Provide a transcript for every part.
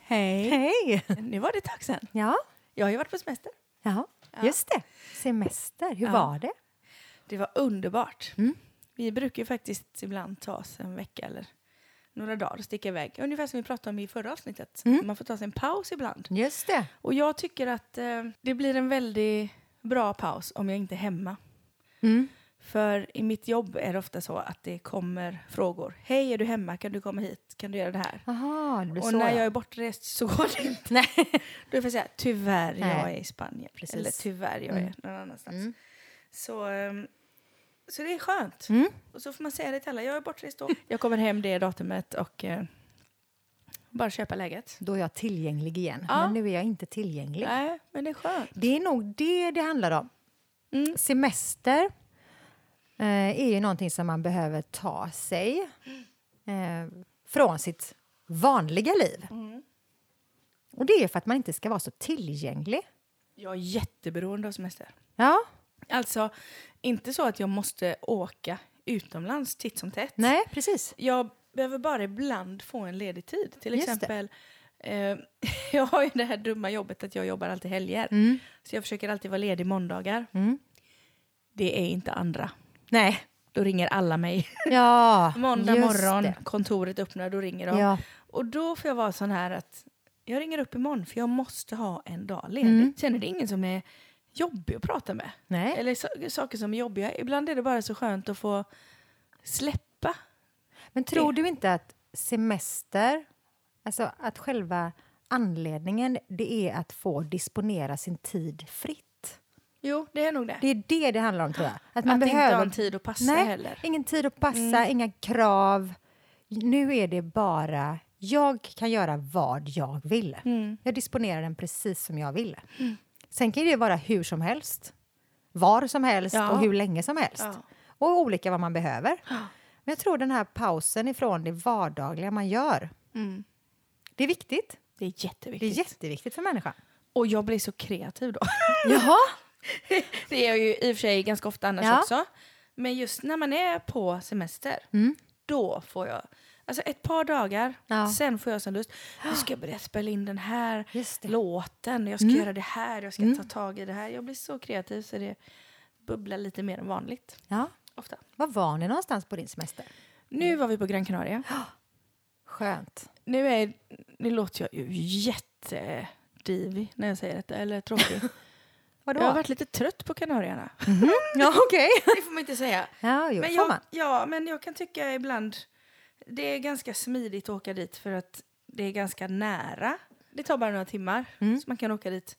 Hej. Hej! Nu var det ett tag sedan. Ja, Jag har ju varit på semester. ja, just det. Semester, hur Ja. var det? Det var underbart. Mm. Vi brukar ju faktiskt ibland ta oss en vecka eller några dagar och sticka iväg. Ungefär som vi pratade om i förra avsnittet. Mm. Man får ta sig en paus ibland. Just det. Och jag tycker att eh, det blir en väldigt bra paus om jag inte är hemma. Mm. För i mitt jobb är det ofta så att det kommer frågor. Hej, är du hemma? Kan du komma hit? Kan du göra det här? Jaha, det blir och när ja. jag är bortrest så går det inte. Nej. Då får jag säga tyvärr, jag Nej. är i Spanien. Precis. Eller tyvärr, jag är Mm. någon annanstans. Mm. Så, ehm, så det är skönt. Mm. Och så får man säga det till alla. Jag är bortrest då. Jag kommer hem det datumet och eh, bara köpa läget. Då är jag tillgänglig igen, Ja. men nu är jag inte tillgänglig. Nej, men det är skönt. Det är nog det det handlar om. Mm. Semester eh, är ju någonting som man behöver ta sig eh, från sitt vanliga liv. Mm. Och det är för att man inte ska vara så tillgänglig. Jag är jätteberoende av semester. Ja, Alltså, inte så att jag måste åka utomlands titt som tätt. nej, precis. Jag behöver bara ibland få en ledig tid. Till Just exempel, eh, jag har ju det här dumma jobbet att jag jobbar alltid helger. Mm. Så jag försöker alltid vara ledig måndagar. Mm. Det är inte andra. Nej. Då ringer alla mig. Ja, Måndag morgon, det. kontoret öppnar, då ringer de. Ja, Och då får jag vara sån här att jag ringer upp imorgon för jag måste ha en dag ledigt. Mm. Sen är det ingen som är jobbig att prata med. nej. Eller so saker som är jobbiga. Ibland är det bara så skönt att få släppa. Men tror du inte att semester, alltså att själva anledningen, det är att få disponera sin tid fritt? Jo, det är nog det. Det är det det handlar om, tror jag. Att man att inte behöver... ha en tid att passa Nej, heller. ingen tid att passa, inga krav. Nu är det bara, jag kan göra vad jag vill. Mm. Jag disponerar den precis som jag vill. Sen kan det vara hur som helst, var som helst Ja. och hur länge som helst. Ja. Och olika vad man behöver. Men jag tror den här pausen ifrån det vardagliga man gör, Mm. det är viktigt. Det är Det är jätteviktigt. jätteviktigt för människan. Och jag blir så kreativ då. Jaha! det är jag ju i och för sig ganska ofta annars Ja. också. Men just när man är på semester, Mm. då får jag... Alltså ett par dagar, Ja. sen får jag sån lust. Nu ska jag börja spela in den här låten, jag ska Mm. göra det här, jag ska Mm. ta tag i det här. Jag blir så kreativ så det bubblar lite mer än vanligt. Ja. Ofta. Var var ni någonstans på din semester? Nu var vi på Gran Canaria. Skönt. Nu, är, nu låter jag ju jättedivig när jag säger detta, eller tråkig. Vadå? jag har varit lite trött på Kanarierna. Ja, okej. Det får man inte säga. Ja, jo, men jag, man. ja, men jag kan tycka ibland det är ganska smidigt att åka dit för att det är ganska nära. Det tar bara några timmar, Mm. så man kan åka dit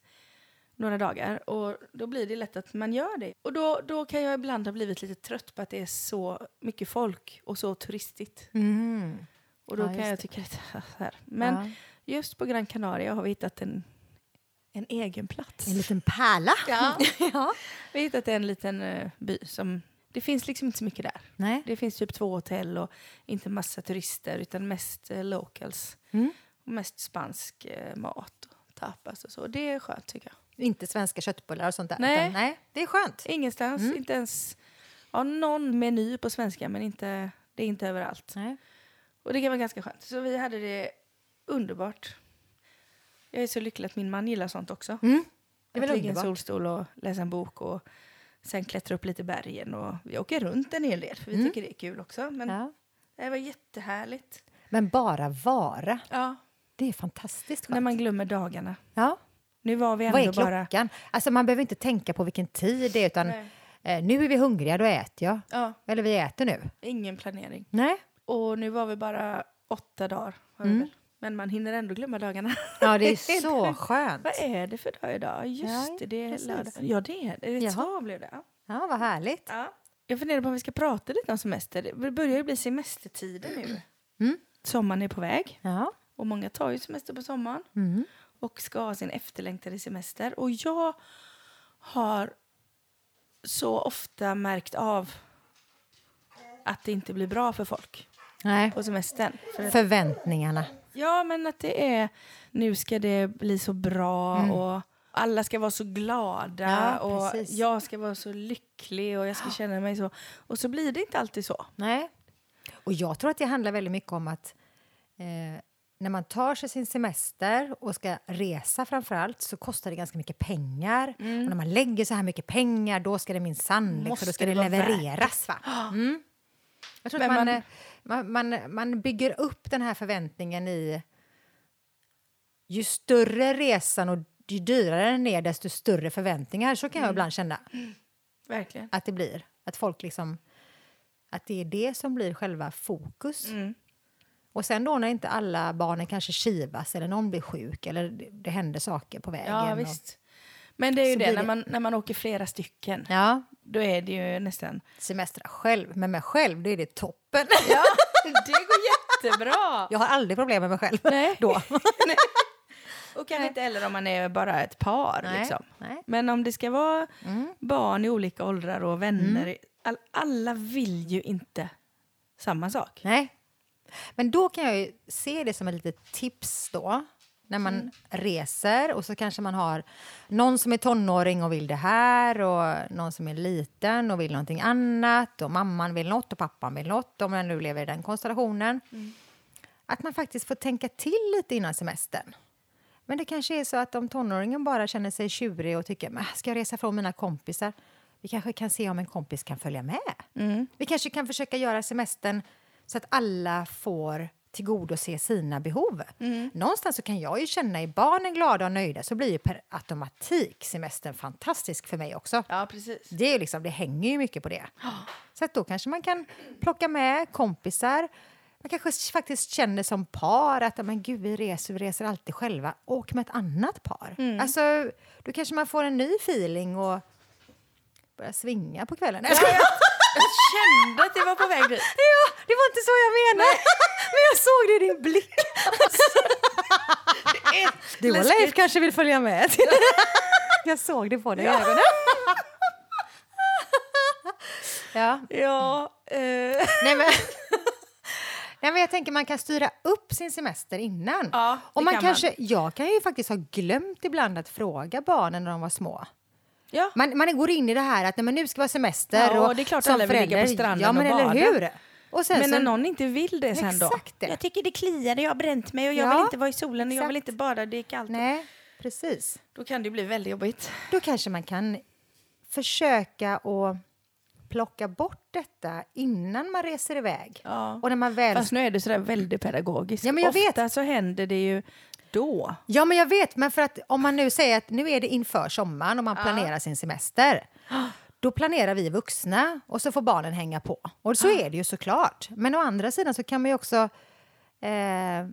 några dagar. Och då blir det lätt att man gör det. Och då, då kan jag ibland ha blivit lite trött på att det är så mycket folk och så turistigt. Mm. Och då Ja, kan jag det. tycka lite så här. Men ja. just på Gran Canaria har vi hittat en, en egen plats. En liten pärla. Ja. ja. Vi har hittat en liten eh, by som... Det finns liksom inte så mycket där. Nej. Det finns typ två hotell och inte massa turister utan mest eh, locals. Mm. Och mest spansk eh, mat och tapas och så. Det är skönt tycker jag. Inte svenska köttbullar och sånt där. Nej. Utan, nej, det är skönt. Ingenstans, Mm. inte ens... Ja, någon meny på svenska men inte, det är inte överallt. Nej. Och det kan vara ganska skönt. Så vi hade det underbart. Jag är så lycklig att min man gillar sånt också. Mm. Det är Att väl ligga i en solstol och läsa en bok och sen klättra upp lite bergen. Och vi åker runt en hel del för vi Mm. tycker det är kul också. Men Ja. det var jättehärligt. Men bara vara, Ja, det är fantastiskt skönt. när man glömmer dagarna. ja. Nu var vi Vad är ändå bara... klockan? Alltså man behöver inte tänka på vilken tid det är, utan eh, nu är vi hungriga, då äter jag. Ja, Eller vi äter nu. ingen planering. Nej. Och nu var vi bara åtta dagar. Var Mm. Men man hinner ändå glömma dagarna. Ja, det är så skönt. Vad är det för dag idag? Just Ja, det, är precis. lördag. Ja, det är det. Jaha. Så blev det. Ja. Vad härligt. Ja. Jag funderar på om vi ska prata lite om semester. Det börjar ju bli semestertider nu. Mm. Sommaren är på väg Ja. och många tar ju semester på sommaren Mm. och ska ha sin efterlängtade semester. Och jag har så ofta märkt av att det inte blir bra för folk Nej. på semestern. För Förväntningarna. Ja, men att det är nu ska det bli så bra och alla ska vara så glada Ja, och precis. jag ska vara så lycklig och jag ska känna mig så. Och så blir det inte alltid så. Nej. Och jag tror att det handlar väldigt mycket om att eh, när man tar sig sin semester och ska resa framför allt så kostar det ganska mycket pengar. Och när man lägger så här mycket pengar då ska det minsann liksom, Måste då ska det det, vara levereras. Va? Mm. Jag tror man, man- eh, man, man, man bygger upp den här förväntningen i... Ju större resan och ju dyrare den är desto större förväntningar. Så kan jag ibland känna Verkligen. att det blir. Att folk liksom... Att det är det som blir själva fokus. Mm. Och sen då när inte alla barnen kanske kivas eller någon blir sjuk eller det, det händer saker på vägen. Ja, visst. Men det är ju det, blir när det- man, när man åker flera stycken. Ja, Då är det ju nästan... semestra själv. Men med själv, då är det toppen. Ja, det går jättebra! Jag har aldrig problem med mig själv Nej. då. Och kanske inte heller om man är bara ett par. Nej, Liksom. nej. Men om det ska vara Mm. barn i olika åldrar och vänner. All, alla vill ju inte samma sak. Nej. Men då kan jag ju se det som ett litet tips då. När man Mm. reser och så kanske man har någon som är tonåring och vill det här och någon som är liten och vill någonting annat och mamman vill något och pappan vill något om man nu lever i den konstellationen. Mm. Att man faktiskt får tänka till lite innan semestern. Men det kanske är så att om tonåringen bara känner sig tjurig och tycker "Men, ska jag resa från mina kompisar? Vi kanske kan se om en kompis kan följa med. Mm. Vi kanske kan försöka göra semestern så att alla får tillgodose sina behov. Mm. Någonstans så kan jag ju känna, är barnen glada och nöjda så blir ju per automatik semestern fantastisk för mig också. Ja, precis. Det, är liksom, det hänger ju mycket på det. Så att då kanske man kan plocka med kompisar. Man kanske faktiskt känner som par att men gud, vi reser, vi reser alltid själva. Åk med ett annat par. Mm. Alltså, då kanske man får en ny feeling och börjar svinga på kvällen. Nej, Jag kände att det var på väg dit. Ja, det var inte så jag menade. Men jag såg det i din blick. Du och Leif kanske vill följa med. Jag såg det på dig i ögonen. Ja, Ja, eh, nej men... Nej, men jag tänker man kan styra upp sin semester innan. Ja, det och man kan kanske, Jag kan ju faktiskt ha glömt ibland att fråga barnen när de var små. Ja. Man, man går in i det här att nej, men nu ska vara semester. Ja, och det är klart som alla vill ligga på förälder- stranden ja, men och eller bada. hur? Och sen Men så, när någon inte vill det sen då? Exakt det. Jag tycker det kliar och jag har bränt mig och jag Ja, vill inte vara i solen och jag vill exakt. inte bada, det är kallt. Nej, precis. Då kan det bli väldigt jobbigt. Då kanske man kan försöka att plocka bort detta innan man reser iväg. Ja. Och när man väl... Fast nu är det sådär väldigt pedagogiskt. Ja, men jag Ofta så händer det ju då. Ja, men jag vet, men för att om man nu säger att nu är det inför sommaren och man planerar sin semester. Då planerar vi vuxna och så får barnen hänga på. Och så är det ju såklart. Men å andra sidan så kan man ju också eh,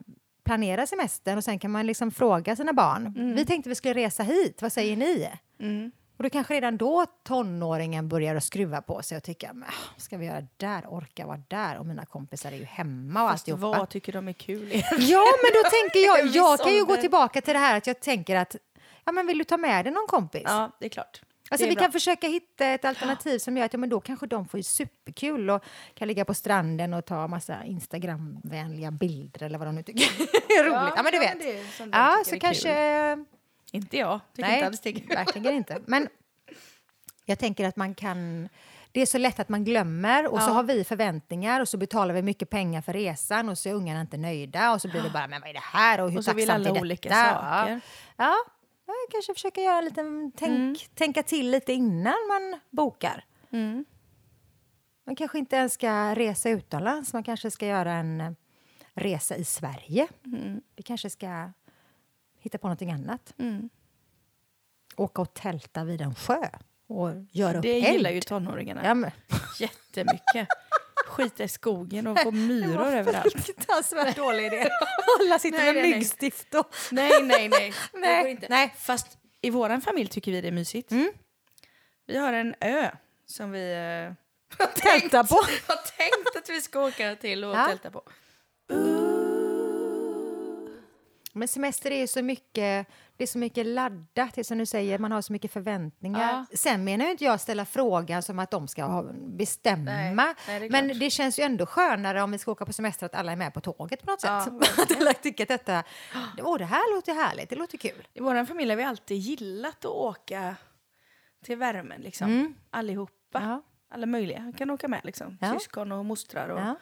planera semestern och sen kan man liksom fråga sina barn. Vi tänkte vi skulle resa hit, vad säger ni? Mm. Och då kanske redan då tonåringen börjar att skruva på sig och tycka, "Men, vad ska vi göra där, orka vara där och mina kompisar är ju hemma och Fast alltihopa. vad tycker de är kul? Ja, men då tänker jag, jag kan ju gå tillbaka till det här att jag tänker att, ja men vill du ta med dig någon kompis? ja, det är klart. Alltså vi bra. kan försöka hitta ett alternativ som gör att ja, men då kanske de får ju superkul och kan ligga på stranden och ta massa Instagramvänliga bilder eller vad de nu tycker är roligt. Ja, men du vet. Ja, så kanske... Kul. Inte jag. Tycker Nej, inte alls det verkligen inte. Men jag tänker att man kan... Det är så lätt att man glömmer och så Ja. har vi förväntningar och så betalar vi mycket pengar för resan och så är ungarna inte nöjda och så blir det bara, men vad är det här och hur Och så vill alla olika saker. Ja, ja, kanske försöka göra en liten tänk, tänka till lite innan man bokar. Mm. Man kanske inte ens ska resa utomlands, man kanske ska göra en eh, resa i Sverige. Mm. Vi kanske ska hitta på någonting annat. Mm. Åka och tälta vid en sjö och göra upp Det eld. gillar ju tonåringarna Ja, men, jättemycket. Skita i skogen och få myror överallt. Fruktansvärt dålig idé. Alla sitter Nej, med nej, myggstift och... Nej, nej, nej. Det Nej, går inte. nej. Fast i vår familj tycker vi det är mysigt. Mm. Vi har en ö som vi eh, Tälta på. har tänkt att vi ska åka till och Ja. tälta på. Men semester är ju så mycket, det är så mycket laddat, det som du säger, man har så mycket förväntningar. Ja. Sen menar ju inte jag ställa frågan som att de ska ha, bestämma, Nej, nej, det men det känns ju ändå skönare om vi ska åka på semester att alla är med på tåget på något Ja, sätt. att alla tycker att detta, åh det här låter härligt, det låter kul. I vår familj har vi alltid gillat att åka till värmen, liksom. Allihopa. Mm. Ja. Alla möjliga kan åka med, liksom. Syskon och mostrar och,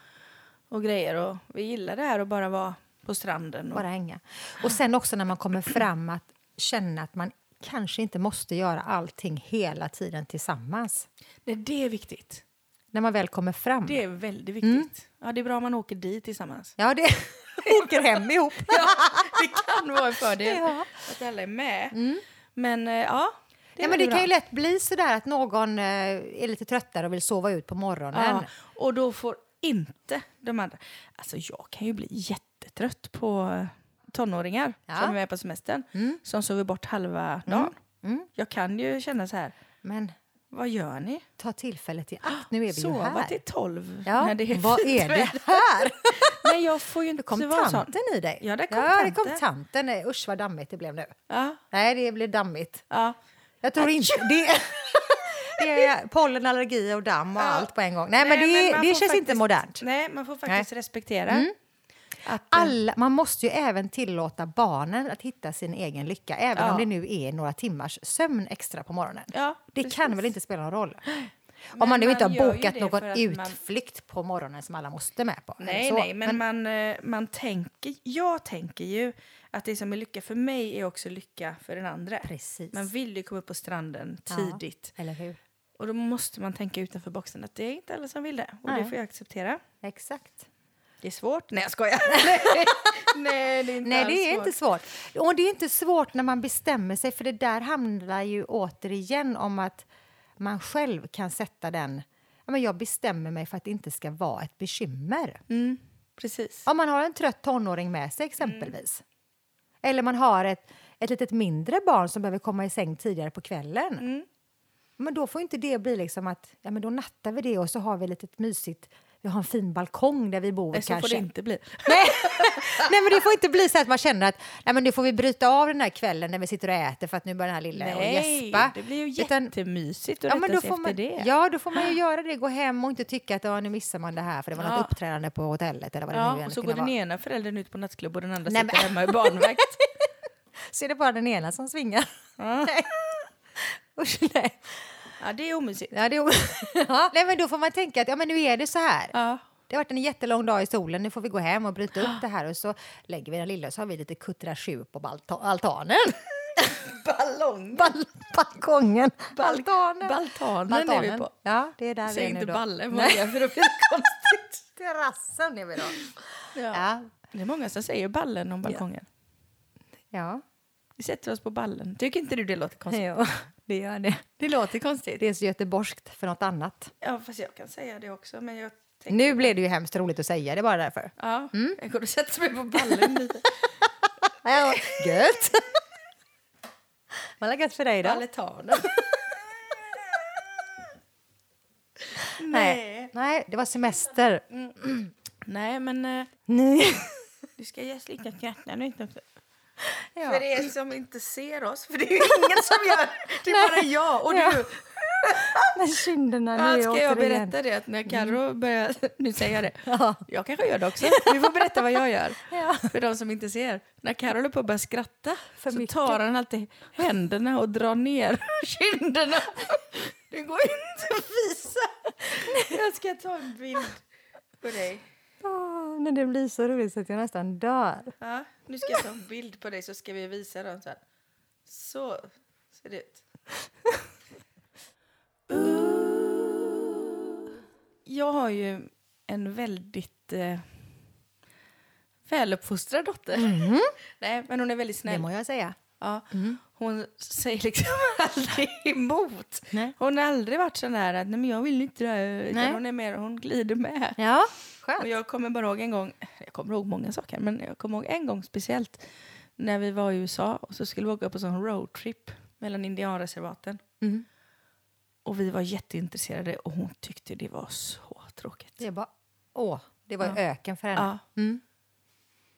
och grejer. Och vi gillar det här att bara vara på stranden. Och, Bara hänga. Och sen också när man kommer fram att känna att man kanske inte måste göra allting hela tiden tillsammans. Nej, det är viktigt. När man väl kommer fram. Det är väldigt Mm. viktigt. Ja, det är bra om man åker dit tillsammans. Ja, det åker hem ihop. ja, det kan vara en fördel Ja. Mm. att alla är med. Men eh, ja, det, Ja, men det kan ju lätt bli så där att någon eh, är lite tröttare och vill sova ut på morgonen. Ja, och då får inte de andra... Alltså jag kan ju bli jättetrött på tonåringar Ja. som är med på semestern. Mm. Som sover bort halva dagen. Mm. Jag kan ju känna så här, Men vad gör ni? ta tillfället i akt, nu är vi ju Sova här. till tolv Ja, när det är vad är det här? Nej, jag får ju inte Kom vara sån. tanten i dig? Ja, där kom ja, det kom tanten. tanten. Nej, Usch vad dammigt det blev nu. Ja, Nej, det blev dammigt. ja. Jag tror inte... Det, det är pollen, allergi och damm och Ja. allt på en gång. Nej, men det, man det känns inte faktiskt- modernt. Nej, man får faktiskt Nej. Mm. respektera att... eh, Alla, man måste ju även tillåta barnen att hitta sin egen lycka, även Ja. om det nu är några timmars sömn extra på morgonen. Ja, det precis. kan väl inte spela någon roll? Men om man nu inte har bokat någon att man- utflykt på morgonen som alla måste med på. Nej, nej, men, man, eh, man tänker... Jag tänker ju att det som är lycka för mig är också lycka för den andra. Precis. Man vill ju komma upp på stranden Ja. tidigt. Eller hur? Och då måste man tänka utanför boxen att det är inte alla som vill det. Och Nej. det får jag acceptera. Exakt. Det är svårt. Nej, jag skojar. nej, det är inte Nej, det är svårt. inte svårt. Och det är inte svårt när man bestämmer sig, för det där handlar ju återigen om att man själv kan sätta den... Ja, men jag bestämmer mig för att det inte ska vara ett bekymmer. Mm, precis. Om man har en trött tonåring med sig exempelvis. Eller man har ett, ett litet mindre barn som behöver komma i säng tidigare på kvällen. Mm. Men då får inte det bli liksom att ja, men då nattar vi det och så har vi lite mysigt. Vi har en fin balkong där vi bor Nej, så kanske. får det inte bli. Nej. Nej, men det får inte bli så att man känner att nej, men nu får vi bryta av den här kvällen när vi sitter och äter för att nu börjar den här lilla och Nej, gäspa. det blir ju jättemysigt att Ja, men då får man, det. ja, då får man ju göra det, gå hem och inte tycka att ja, nu missar man det här för det var något Ja. uppträdande på hotellet eller vad det nu än och så går den vara. ena föräldern ut på nattklubb och den andra Nej, sitter men- hemma i barnvakt. Så är det bara den ena som svingar. Ja. Usch, nej. Ja, det är omysigt. Ja, det är... ja. nej, men då får man tänka att ja, men nu är det så här. Ja. Det har varit en jättelång dag i solen, nu får vi gå hem och bryta upp det här och så lägger vi den lilla och så har vi lite kuttrasju på balta- altanen. Ballong. Bal- balkongen. Bal- Altanen. Baltanen är vi på. Ja, det är där vi Säg är nu inte då. balle, Nej. Maria, för då blir det konstigt. Terrassen är vi då. Ja. Ja. Det är många som säger ballen om balkongen. Ja. Vi sätter oss på ballen. Tycker inte du det låter konstigt? Jo, det gör det. Det låter konstigt. Det är så göteborgskt för något annat. Ja, fast jag kan säga det också. Men jag tänker... Nu blev det ju hemskt roligt att säga det bara därför. Ja, Mm. jag går och sätter mig på ballen lite. Ja, gött! Vad gött för dig då? Balletanen. Nej. Nej, det var semester. Nej, men eh, Nej. du ska ge slicka nu inte. Ja. För er som inte ser oss, för det är ju ingen som gör det. är bara jag och Ja. du. När kinderna Ja, ska jag berätta det att när Carro börjar, nu säger jag det, Ja. jag kanske gör det också, vi får berätta vad jag gör. Ja. För de som inte ser. När Carro håller på att börja skratta För så mycket. tar han alltid händerna och drar ner kinderna. Det går inte att visa. Jag ska ta en bild på dig. Åh, när det blir så roligt så att jag nästan dör. Ja, nu ska jag ta en bild på dig så ska vi visa dem så här. Så ser det ut. Jag har ju en väldigt eh, väluppfostrad dotter. Nej, men hon är väldigt Det snäll. må jag säga. Ja. Hon säger liksom aldrig emot. Nej. Hon har aldrig varit sån där att nej, men jag vill inte det här. Utan hon är mer, hon glider med. Ja, Och skönt. jag kommer bara ihåg en gång, jag kommer ihåg många saker, men jag kommer ihåg en gång speciellt när vi var i USA och så skulle vi åka på sån roadtrip mellan indianreservaten. Mm. Och vi var jätteintresserade och hon tyckte det var så tråkigt. Det bara, åh, det var Ja. öken för henne. Ja. Mm.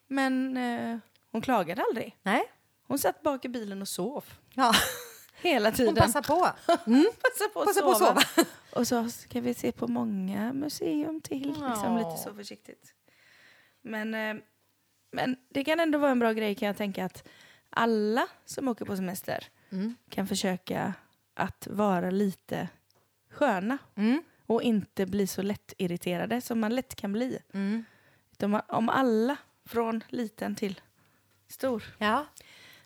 Men eh, Hon klagade aldrig. Nej. Hon satt bak i bilen och sov. Ja. Hela tiden. Hon passar på. Passa på att Passa på att sova. sova. Och så ska vi se på många museum till. Liksom, Ja. lite så försiktigt. Men, eh, men det kan ändå vara en bra grej kan jag tänka att alla som åker på semester Mm. kan försöka att vara lite sköna Mm. och inte bli så lättirriterade som man lätt kan bli. Mm. Om alla, från liten till stor, Ja.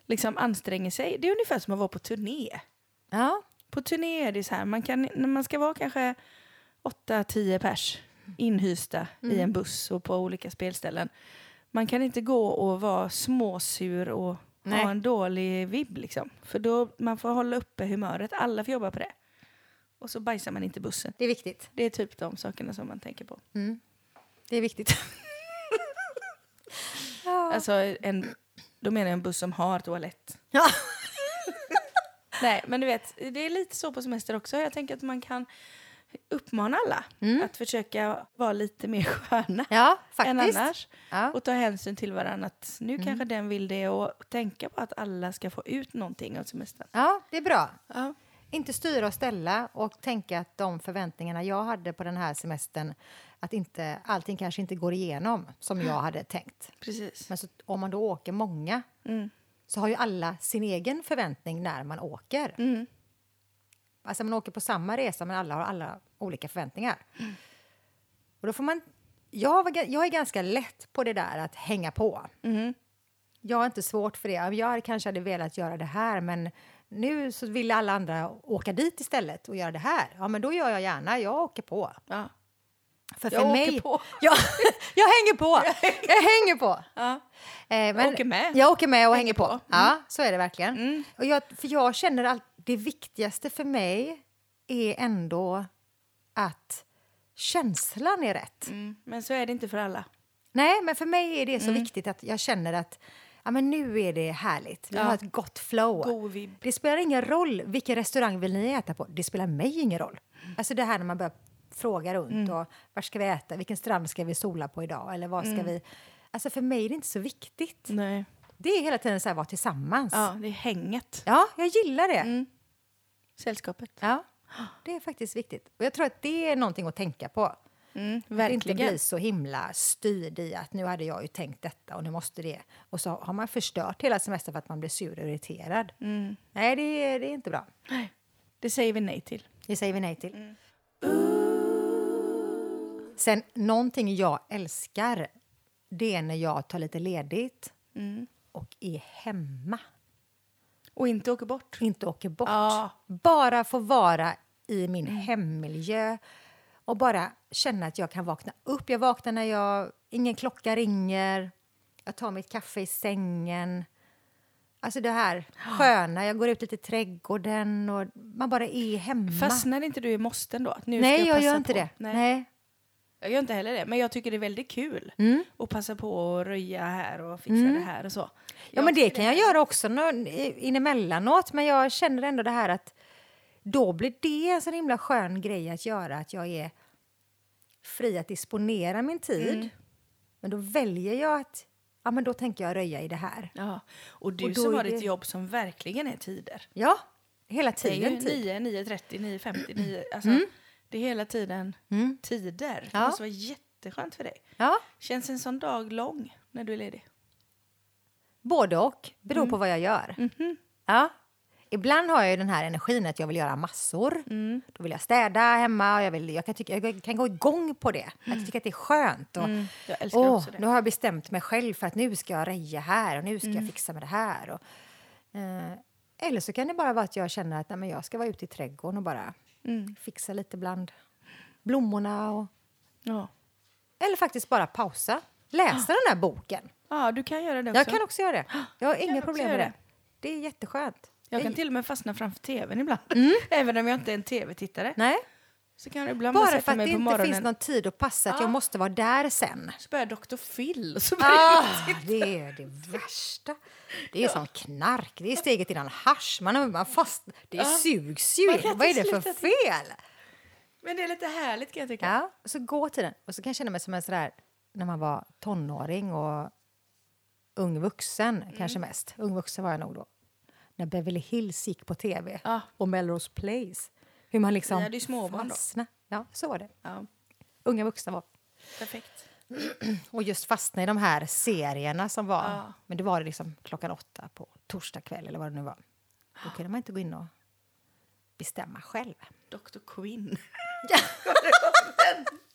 Liksom anstränger sig. Det är ungefär som att vara på turné. Ja. På turné är det så här, man kan, när man ska vara kanske 8-10 pers inhysta i en buss och på olika spelställen. Man kan inte gå och vara småsur och Nej. ha en dålig vibb liksom. För då man får hålla uppe humöret, alla får jobba på det. Och så bajsar man inte i bussen. Det är viktigt. Det är typ de sakerna som man tänker på. Det är viktigt. Alltså en, då menar jag en buss som har toalett. Ja. Nej, men du vet, det är lite så på semester också. Jag tänker att man kan uppmana alla att försöka vara lite mer sköna Ja, än annars. Ja. Och ta hänsyn till varandra. Att nu kanske den vill det och tänka på att alla ska få ut någonting av semestern. ja, det är bra. Ja. Inte styra och ställa och tänka att de förväntningarna jag hade på den här semestern att inte, allting kanske inte går igenom som jag hade tänkt. Precis. Men så, om man då åker många Mm. så har ju alla sin egen förväntning när man åker. Mm. Alltså man åker på samma resa men alla har alla olika förväntningar. Och då får man... Jag, jag är ganska lätt på det där att hänga på. Mm. Jag har inte svårt för det. Jag kanske hade velat göra det här men nu så vill alla andra åka dit istället och göra det här. Ja men då gör jag gärna, jag åker på. Ja. För Jag för åker mig, på. Ja, jag hänger på! Jag hänger på! Ja. Eh, men åker med. Jag åker med och Hänger hänger på. på. Mm. Ja, så är det verkligen. Och jag, för jag känner att det viktigaste för mig är ändå att känslan är rätt. Mm. Men så är det inte för alla. Nej, men för mig är det så Mm. viktigt att jag känner att ja, men nu är det härligt. Vi Ja. har ett gott flow. Det spelar ingen roll vilken restaurang vill ni äta på. Det spelar mig ingen roll. Alltså det här när man börjar fråga runt Mm. och var ska vi äta, vilken strand ska vi sola på idag eller vad ska Mm. vi... Alltså för mig är det inte så viktigt. Nej. Det är hela tiden så här vara tillsammans. Ja, det är hänget. Ja, jag gillar det. Mm. Sällskapet. Ja, det är faktiskt viktigt. Och jag tror att det är någonting att tänka på. Mm, Att inte verkligen. bli så himla styrd i att nu hade jag ju tänkt detta och nu måste det. Och så har man förstört hela semestern för att man blir sur och irriterad. Mm. Nej, det är, det är inte bra. Det säger vi nej till. Det säger vi nej till. Mm. Sen, någonting jag älskar, det är när jag tar lite ledigt Mm. och är hemma. Och inte åker bort. Inte åker bort. Ja. Bara få vara i min hemmiljö och bara känna att jag kan vakna upp. Jag vaknar när jag, ingen klocka ringer. Jag tar mitt kaffe i sängen. Alltså det här sköna, jag går ut lite i trädgården och man bara är hemma. Fastnar inte du i måsten då? Nu Nej, jag passa gör inte på? det. Nej. Nej. Jag gör inte heller det. Men jag tycker det är väldigt kul Mm. att passa på att röja här och fixa det här och så. Ja, men det kan jag göra också nå- inemellanåt. Men jag känner ändå det här att då blir det en så himla skön grej att göra. Att jag är fri att disponera min tid. Men då väljer jag att ja, men då tänker jag röja i det här. Ja. Och du Och som har det- ett jobb som verkligen är tider. Ja, hela Det är tiden. ju tid. 9, 9.30, 9.50, 9... Alltså, Det är hela tiden Mm. tider. Det Ja. måste vara jätteskönt för dig. Ja, Känns en sån dag lång när du är ledig? både och. Beror på vad jag gör. Ja. Ibland har jag den här energin att jag vill göra massor. Då vill jag städa hemma. Och jag, vill, jag, kan tycka, jag kan gå igång på det. Jag tycker att det är skönt. Och, Mm, Åh, det. Nu har jag bestämt mig själv för att nu ska jag reja här och nu ska jag fixa med det här. Och, eh, eller så kan det bara vara att jag känner att nej, men jag ska vara ute i trädgården och bara Mm. fixa lite bland blommorna. Och, Ja. eller faktiskt bara pausa. Läsa den här boken. ja, du kan göra det också. Jag kan också göra det. Jag har inga problem med göra det. Det är jätteskönt. Jag kan till och med fastna framför tvn ibland. Även om jag inte är en tv-tittare. Nej, Så kan jag ibland bara för att det inte morgonen. finns någon tid att passa att Ja. jag måste vara där sen. Så börjar Dr. Phil och så börjar Ah, det är det värsta. Det är som knark. Det är steget innan hasch. Man, man fast, det Ja. sugs ju Man in. kan Vad är det för fel? Men det är lite härligt kan jag tycka. Ja, och så gå tiden. Och så kan jag känna mig som en sådär, när man var tonåring och ung vuxen, kanske mest. Ung vuxen var jag nog då. När Beverly Hills gick på tv Ja. och Melrose Place. Hur man liksom Vi hade ju småbarn då. fastnade. Ja, så var det. Ja, Unga vuxna var perfekt. och just fastna i de här serierna som var. Ja. Men det var det liksom klockan åtta på torsdag kväll eller vad det nu var. Då kunde man inte gå in och bestämma själv. Dr. Quinn. Ja.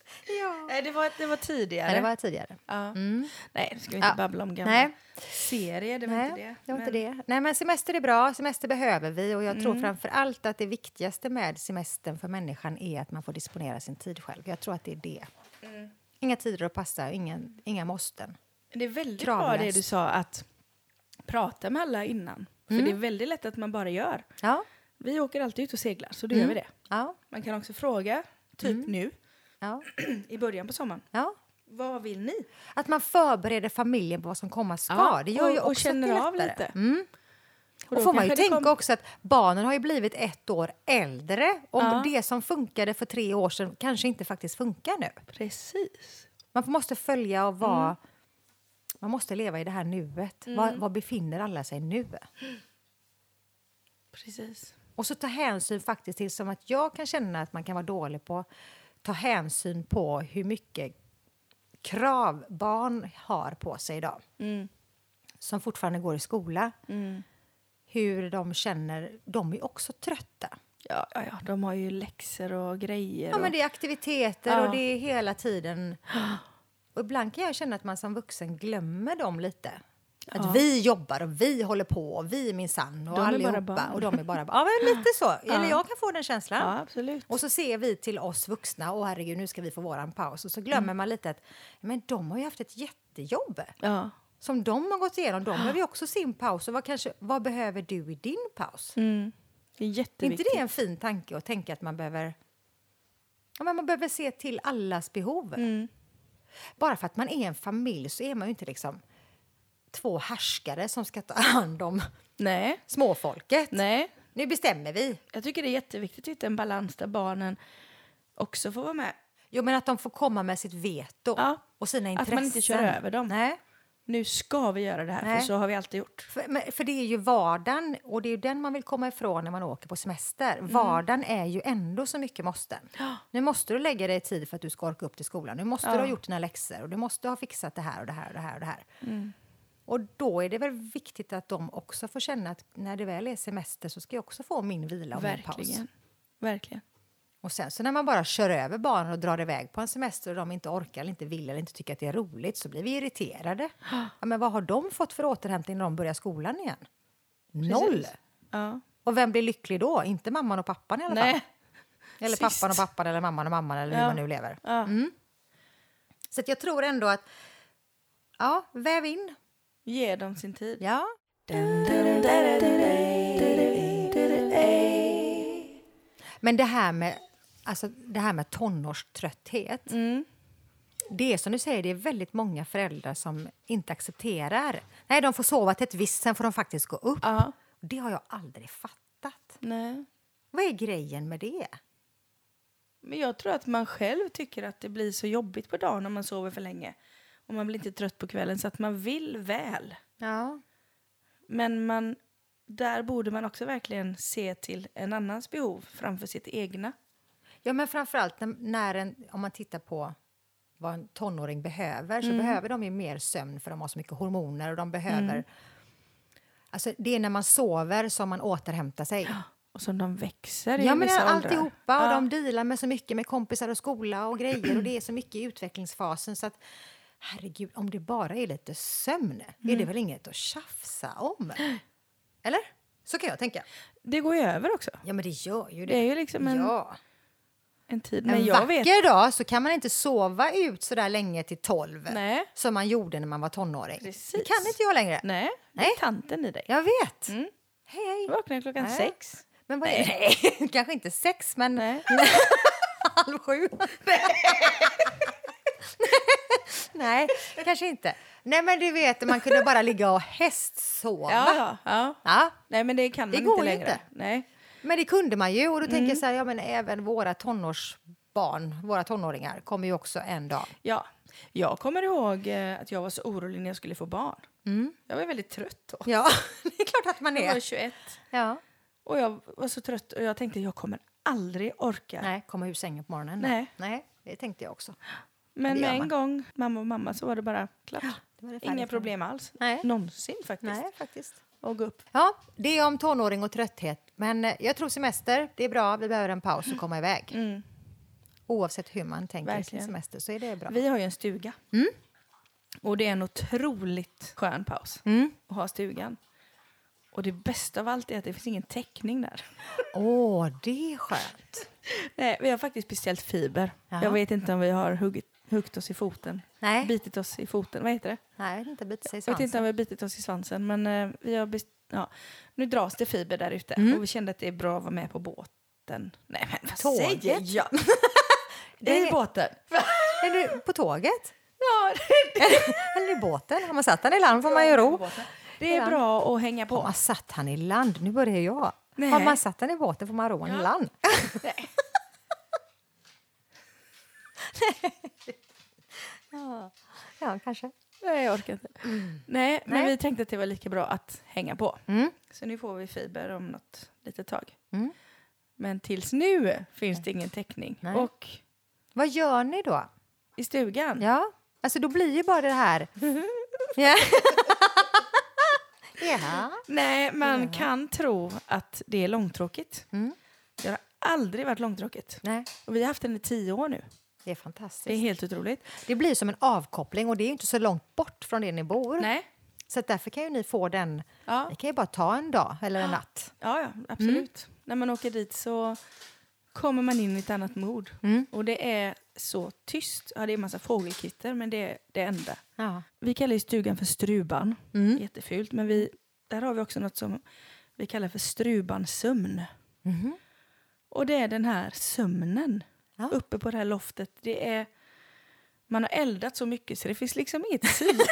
Nej, det var, det var tidigare. Nej, det var tidigare. Ja. Mm. Nej, nu ska vi inte Ja. babbla om gamla Nej. serier. Det var Nej, inte det. det var inte Men- det. Nej, men semester är bra. Semester behöver vi. Och jag tror Mm. framför allt att det viktigaste med semestern för människan är att man får disponera sin tid själv. Jag tror att det är det. Mm. Inga tider att passa, ingen, inga måsten. Det är väldigt bra Kravlöst. det du sa, att prata med alla innan. För Mm. det är väldigt lätt att man bara gör. Ja, Vi åker alltid ut och seglar, så då Mm. gör vi det. ja, Man kan också fråga, typ nu, ja, i början på sommaren. ja. Vad vill ni? Att man förbereder familjen på vad som komma ska. Ja, det gör ju och- och också känner att det är av lättare. lite. Mm. då Och får man ju tänka kom- också att barnen har ju blivit ett år äldre. Om Ja. det som funkade för tre år sedan kanske inte faktiskt funkar nu. Precis. Man måste följa och vara... Mm. Man måste leva i det här nuet. Var, var befinner alla sig nu? Precis. Och så ta hänsyn faktiskt till som att jag kan känna att man kan vara dålig på ta hänsyn på hur mycket krav barn har på sig idag Mm. som fortfarande går i skola. Mm. Hur de känner, de är också trötta. Ja, ja, ja, de har ju läxor och grejer. Ja, och... men det är aktiviteter Ja. och det är hela tiden... Och ibland kan jag känna att man som vuxen glömmer dem lite. Att Ja. vi jobbar och vi håller på och vi är minsann och De bara allihopa. barn. och de är bara Ja, men lite så. Eller jag kan få den känslan. Ja, absolut. Och så ser vi till oss vuxna, och herregud, nu ska vi få våran paus. Och så glömmer Mm. man lite att men de har ju haft ett jättejobb Ja. som de har gått igenom. De behöver ju också sin paus. Och vad, kanske, vad behöver du i din paus? Mm. Det är Är inte jätteviktigt. det en fin tanke att tänka att man behöver... Ja, men man behöver se till allas behov. Mm. Bara för att man är en familj så är man ju inte liksom två härskare som ska ta hand om Nej, småfolket. nej. Nu bestämmer vi. Jag tycker det är jätteviktigt att hitta en balans där barnen också får vara med. Jo, men att de får komma med sitt veto Ja. och sina intressen. Att man inte kör över dem. Nej. Nu ska vi göra det här, Nej. för så har vi alltid gjort. För, men- för det är ju vardagen, och det är den man vill komma ifrån när man åker på semester. Mm. Vardagen är ju ändå så mycket måsten. Nu måste du lägga dig tid för att du ska orka upp till skolan. Nu måste Ja. du ha gjort dina läxor och du måste ha fixat det här och det här och det här och det här. Mm. Och då är det väl viktigt att de också får känna att när det väl är semester så ska jag också få min vila och min paus. Verkligen. Verkligen. Och sen så när man bara kör över barnen och drar iväg på en semester och de inte orkar eller inte vill eller inte tycker att det är roligt så blir vi irriterade. Ja, men vad har de fått för återhämtning när de börjar skolan igen? Noll! Precis. Ja. Och vem blir lycklig då? Inte mamman och pappan i alla fall. Nej. Eller Sist. pappan och pappan eller mamman och mamman eller hur Ja. man nu lever. Ja. Så att jag tror ändå att, ja, väv in. Ge dem sin tid. Ja. Men det här med, alltså, det här med tonårströtthet. Mm. Det är som du säger, det är väldigt många föräldrar som inte accepterar. Nej, de får sova till ett visst, sen får de faktiskt gå upp. Ja. Det har jag aldrig fattat. Nej. Vad är grejen med det? Men jag tror att man själv tycker att det blir så jobbigt på dagen om man sover för länge. Och man blir inte trött på kvällen så att man vill väl. Ja. Men man, där borde man också verkligen se till en annans behov framför sitt egna. Ja, men framförallt när, när en, om man tittar på vad en tonåring behöver så behöver de ju mer sömn för de har så mycket hormoner och de behöver... Alltså, det är när man sover som man återhämtar sig. Och som de växer i Ja, men alltihopa. Och Ja. de dealar med så mycket med kompisar och skola och grejer och det är så mycket i utvecklingsfasen så att herregud, om det bara är lite sömn är det väl inget att tjafsa om? Eller? Så kan jag tänka. Det går ju över också. Ja, men det gör ju det. Det är ju liksom en, ja. en tid. En Men jag vacker vet... dag så kan man inte sova ut så där länge till tolv Nej. som man gjorde när man var tonåring. Precis. Det kan inte jag längre. Nej, det Nej. är tanten i dig. Jag vet. Mm. Hej, hej. Vaknar klockan Nej. sex. Men vad det? Kanske inte sex, men Nej. halv sju. Nej, kanske inte. Nej, men du vet, man kunde bara ligga och hästsova. Ja, ja, ja. Nej, men det kan Det man går inte ju längre. inte. Nej. men det kunde man ju. Och då tänker Mm. jag så här, ja men även våra tonårsbarn, våra tonåringar, kommer ju också en dag. Ja. Jag kommer ihåg eh, att jag var så orolig när jag skulle få barn. Mm. Jag var väldigt trött då. Ja, det är klart att man Jag var är. 21 Ja. och jag var så trött och jag tänkte jag kommer aldrig orka. Nej, komma ur sängen på morgonen. Nej. Nej, det tänkte jag också. Men med en gång mamma och mamma så var det bara klart. Det var det Inga problem alls. Nej. Någonsin faktiskt. Nej, faktiskt. Och gå upp. Ja, det är om tonåring och trötthet. Men eh, jag tror semester, det är bra. Vi behöver en paus och komma iväg. Mm. Oavsett hur man tänker sin Verkligen. semester så är det bra. Vi har ju en stuga. Mm. Och det är en otroligt skön paus Mm. att ha stugan. Och det bästa av allt är att det finns ingen täckning där. Åh, det är skönt. Nej, vi har faktiskt beställt fiber. Jaha. Jag vet inte om vi har huggit, huggit oss i foten. Nej, Bitit oss i foten. Vad heter det? Nej inte, bita sig i Jag vet inte svansen. om vi har bitit oss i svansen. Men eh, vi har ja. nu dras det fiber där ute. Mm. Och vi kände att det är bra att vara med på båten. Nej men vad Tåget? säger jag? Det I båten. Är du på tåget? Ja, Eller i båten? Har man satt den i land får man ju ro. det är Ja. bra att hänga Har på. man satt han i land? Nu börjar jag. Nej. Har man satt den i båten får man ro han i land. Nej. Ja, ja kanske. Nej, jag orkar inte. Nej, men Nej. vi tänkte att det var lika bra att hänga på. Mm. Så nu får vi fiber om något litet tag. Mm. Men tills nu finns det ingen täckning. Nej. Och Vad gör ni då? i stugan, Ja, alltså då blir ju bara det här... ja. ja. nej, man kan tro att det är långtråkigt. Mm. Det har aldrig varit långtråkigt. Nej, Och vi har haft den i tio år nu. Det är Det är fantastiskt. helt otroligt. Det blir som en avkoppling och det är inte så långt bort från det ni bor. Nej. Så därför kan ju ni få den... Ja, Ni kan ju bara ta en dag eller en natt. ja, ja absolut. Mm. När man åker dit så kommer man in i ett annat mod. Mm. Och det är så tyst. Ja, det är en massa fågelkvitter, men det är det enda. Ja. Vi kallar ju stugan för Struban. Mm. Jättefult. Men vi, där har vi också något som vi kallar för Strubansömn. Mhm. Och det är den här sömnen Ja. uppe på det här loftet. Det är, man har eldat så mycket så det finns liksom inget syre.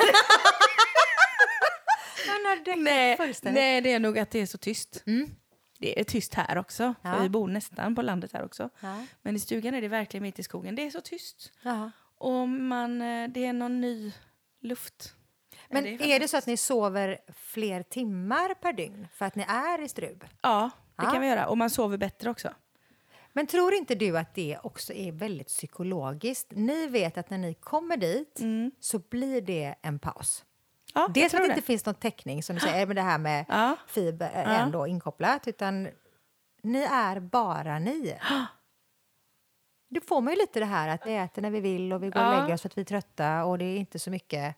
Nej, nej, det är nog att det är så tyst. Mm. Det är tyst här också, för Ja. vi bor nästan på landet här också. Ja. Men i stugan är det verkligen mitt i skogen. Det är så tyst. Ja. Och man, eh, det är någon ny luft. Men Ja, är, det det så att ni sover fler timmar per dygn för att ni är i Strub? Ja, det kan vi göra. Och man sover bättre också. Men tror inte du att det också är väldigt psykologiskt? Ni vet att när ni kommer dit så blir det en paus. Ja, Dels för att det inte finns någon täckning, som du säger, med det här med Ja. fiber är Ja. ändå inkopplat, utan ni är bara ni. Då får man ju lite det här att vi äter när vi vill och vi går och Ja. lägger oss för att vi är trötta och det är inte så mycket.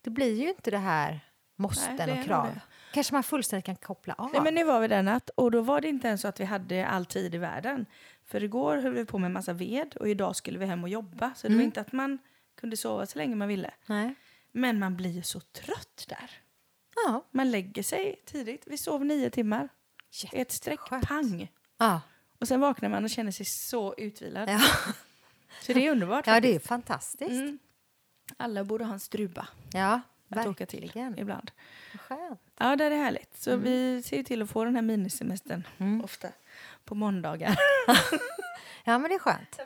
Det blir ju inte det här måsten Nej, och krav. det. Kanske man fullständigt kan koppla av. Nej, men nu var vi där natt och då var det inte ens så att vi hade all tid i världen. För igår höll vi på med massa ved och idag skulle vi hem och jobba. Så det var inte att man kunde sova så länge man ville. Nej. Men man blir ju så trött där. Ja. Man lägger sig tidigt. Vi sov nio timmar. I ett streck. Jätteskönt. Pang. Ja. Och sen vaknar man och känner sig så utvilad. Ja. Så det är underbart. ja, det är fantastiskt. Mm. Alla borde ha en struba Ja, att åka till verkligen. ibland. Skönt. Ja, det är härligt. Så vi ser till att få den här minisemestern Mm. ofta på måndagar. Ja, men det är skönt.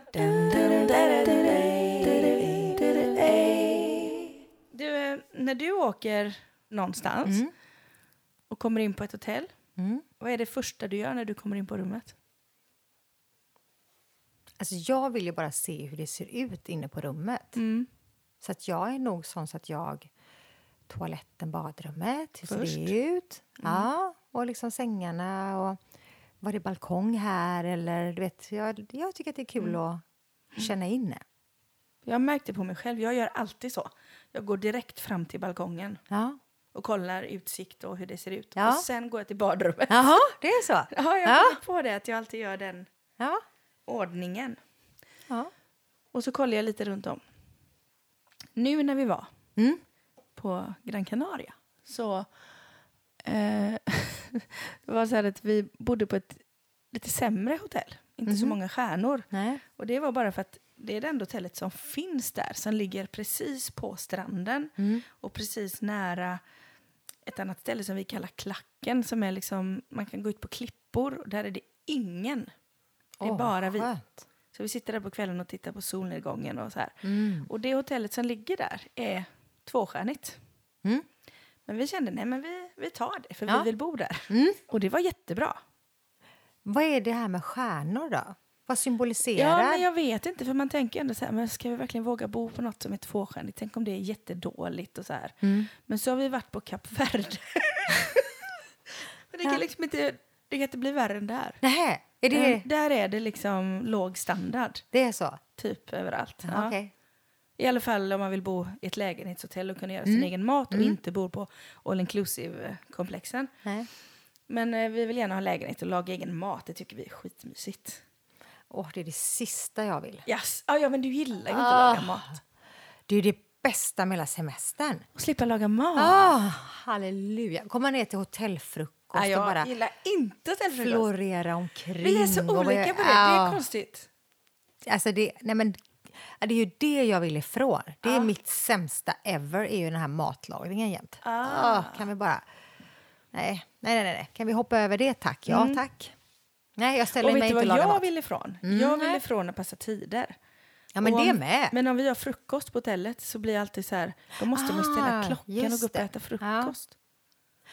Du, eh, när du åker någonstans Mm. och kommer in på ett hotell, Mm. vad är det första du gör när du kommer in på rummet? Alltså, jag vill ju bara se hur det ser ut inne på rummet. Mm. Så att jag är nog sån så att jag... Toaletten, badrummet, hur Först. ser det ut? Ja, och liksom sängarna och var det balkong här eller du vet, jag, jag tycker att det är kul att känna in. Jag märkte på mig själv, jag gör alltid så. Jag går direkt fram till balkongen Ja. och kollar utsikt och hur det ser ut. Ja. Och sen går jag till badrummet. Jaha, det är så? Ja, jag har Ja. på det att jag alltid gör den Ja. ordningen. ja. Och så kollar jag lite runt om. Nu när vi var Mm. På Gran Canaria så eh, det var så här att vi bodde på ett lite sämre hotell. Inte så Mhm. många stjärnor. Nej. Och det var bara för att det är det enda hotellet som finns där som ligger precis på stranden Mm. och precis nära ett annat ställe som vi kallar Klacken som är liksom, man kan gå ut på klippor och där är det ingen. Det är Åh, bara vi. Skönt. Så vi sitter där på kvällen och tittar på solnedgången och så här. Mm. Och det hotellet som ligger där är tvåstjärnigt. Mm. Men vi kände, nej men vi, vi tar det, för Ja. vi vill bo där. Mm. Och det var jättebra. Vad är det här med stjärnor då? Vad symboliserar? Ja, men jag vet inte, för man tänker ändå så här, men ska vi verkligen våga bo på något som är tvåstjärnigt? Tänk om det är jättedåligt och så här. Mm. Men så har vi varit på Kap Verde. men det kan Ja. liksom inte, det kan inte bli värre än där. Nej, är det, Eh, Där är det liksom låg standard, det är så? typ överallt. Ja. Ja. Okej. I alla fall om man vill bo i ett lägenhetshotell och kunna göra sin Mm. egen mat och Mm. inte bo på all inclusive-komplexen. Men eh, vi vill gärna ha lägenhet och laga egen mat, det tycker vi är skitmysigt. Åh, det är det sista jag vill. Yes. Ah, ja, men du gillar ju inte Ah. att laga mat. Det är det bästa med hela semestern. Och slippa laga mat. Ah, halleluja. Komma ner till hotellfrukost ah, jag och bara gillar inte hotellfrukost. florera omkring. Vi är så olika på det, det är konstigt. Alltså det, nej men, ja, det är ju det jag vill ifrån. Det är Ja. mitt sämsta ever, är ju den här matlagningen jämt. Ah. Ah, kan vi bara... Nej, nej, nej, nej. Kan vi hoppa över det, tack? Ja, Mm. tack. Nej, jag ställer Och mig vet du inte vad lagar jag mat. vill ifrån? Mm, jag vill ifrån att passa tider. Ja, men Och det om- med. Men om vi har frukost på hotellet så blir jag alltid så här, då måste man ställa Ah, klockan och gå upp och äta frukost.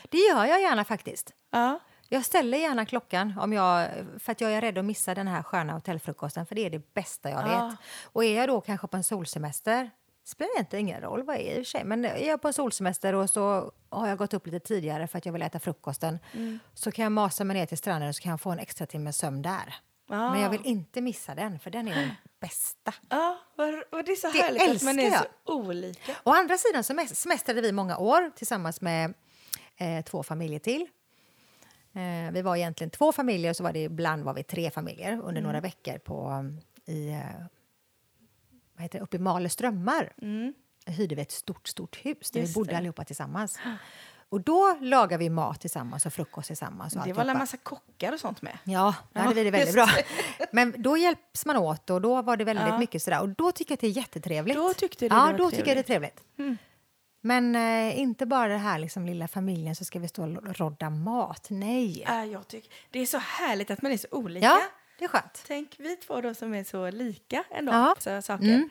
Det gör jag gärna faktiskt. Ja. Jag ställer gärna klockan om jag, för att jag är rädd att missa den här sköna hotellfrukosten för det är det bästa jag Ja. vet. Och är jag då kanske på en solsemester spelar inte ingen roll vad jag är i och för sig. Men är jag på en solsemester och så har jag gått upp lite tidigare för att jag vill äta frukosten Mm. så kan jag masa mig ner till stranden och så kan jag få en extra timme sömn där. Ja. Men jag vill inte missa den för den är den bästa. Ja, vad, och det är så Det härligt att man är jag. så olika. Å andra sidan så mes- semestrade vi många år tillsammans med eh, två familjer till. Eh, vi var egentligen två familjer och så var det ibland var vi tre familjer under några veckor på, um, i, eh, vad heter det, uppe i Male strömmar. Mm. hyrde vi ett stort, stort hus där vi Just bodde det. allihopa tillsammans. Och då lagade vi mat tillsammans och frukost tillsammans. Och Det var en massa kockar och sånt med. Ja, Ja, hade vi det väldigt bra. Men då hjälps man åt och då var det väldigt Ja. mycket sådär. Och då tycker jag att det är jättetrevligt. Då tyckte du ja, det var då tycker jag det är trevligt. Mm. Men eh, inte bara det här liksom, lilla familjen så ska vi stå och rodda mat. Nej. Ja, jag tycker, det är så härligt att man är så olika. Ja, det är skönt. Tänk vi två då som är så lika ändå, Ja. så saker. Mm.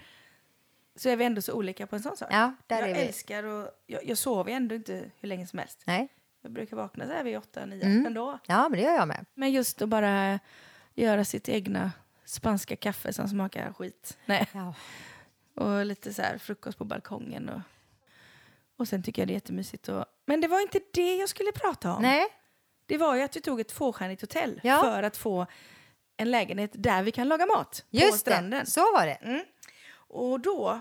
Så är vi ändå så olika på en sån sak. Ja, där jag är vi. älskar och jag, jag sover ändå inte hur länge som helst. Nej. Jag brukar vakna så här vid åtta, nio Mm. ändå. Ja, men det gör jag med. Men just att bara göra sitt egna spanska kaffe som smakar skit. Nej. Ja. Och lite så här frukost på balkongen. Och, och sen tycker jag det är jättemysigt. Och, men det var inte det jag skulle prata om. Nej, Det var ju att vi tog ett tvåstjärnigt hotell Ja. för att få en lägenhet där vi kan laga mat. på just stranden. det. Så var det. Mm. Och då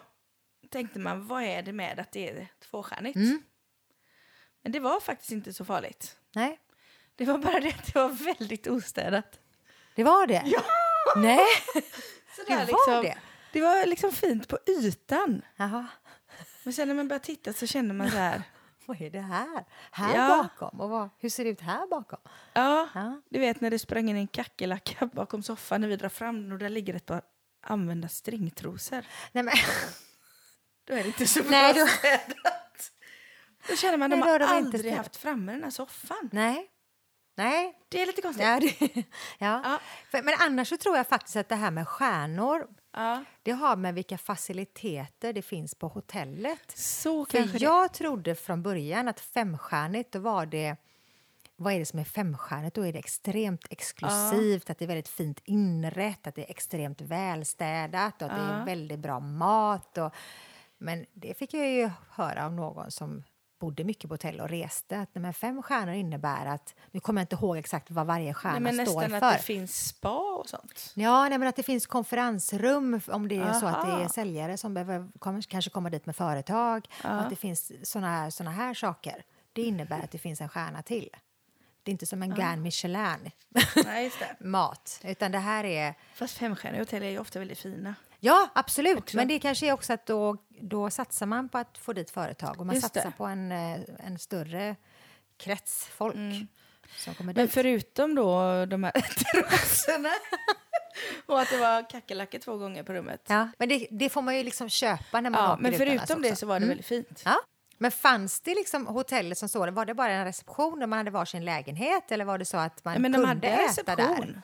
tänkte man, vad är det med att det är tvåstjärnigt? Mm. Men det var faktiskt inte så farligt. Nej, Det var bara det att det var väldigt ostädat. det var det. Ja! Nej, Så det var det. Det var liksom fint på ytan. Jaha. Men sen när man började titta så kände man så här, Vad är det här? Här Ja. bakom? Och vad, hur ser det ut här bakom? ja, Ja. du vet när det sprang in en kackerlacka bakom soffan när vi drar fram den och där ligger ett par använda stringtrosor. Nej, men, Då är det inte så bra Nej, då- städat. Då känner man att de har de aldrig haft framme den här soffan. nej. Nej, Det är lite konstigt. Ja, det, ja. Ja. För, men annars så tror jag faktiskt att det här med stjärnor Ja, det har med vilka faciliteter det finns på hotellet. så För kanske det. jag trodde från början att femstjärnigt, då var det... Vad är det som är femstjärnigt? Då är det extremt exklusivt, att det är väldigt fint inrett, att det är extremt välstädat och att det Ja. är väldigt bra mat. Och, men det fick jag ju höra av någon som bodde mycket på hotell och reste att men fem stjärnor innebär att... Nu kommer jag inte ihåg exakt vad varje stjärna Nej, men står nästan för. att det finns spa och sånt. Ja, nej, men att det finns konferensrum om det är så att det är Aha. säljare som behöver kanske komma dit med företag. Ja. Och att det finns såna här, såna här saker. Det innebär att det finns en stjärna till. Det är inte som en Grand Michelin Nej, just det. mat, utan det här är... Fast femstjärniga hotell är ju ofta väldigt fina. Ja, absolut. Också. Men det kanske är också att då, då satsar man på att få dit företag och man Just satsar det. på en, eh, en större krets folk som kommer Men dit. förutom då de här trosorna och att det var kackerlackor två gånger på rummet. Ja, men det, det får man ju liksom köpa när man Ja, åker men förutom det så var det Mm. väldigt fint. Ja. Men fanns det liksom hotellet som så? Var det bara en reception där man hade varsin lägenhet eller var det så att man Ja, men de kunde hade äta reception. där?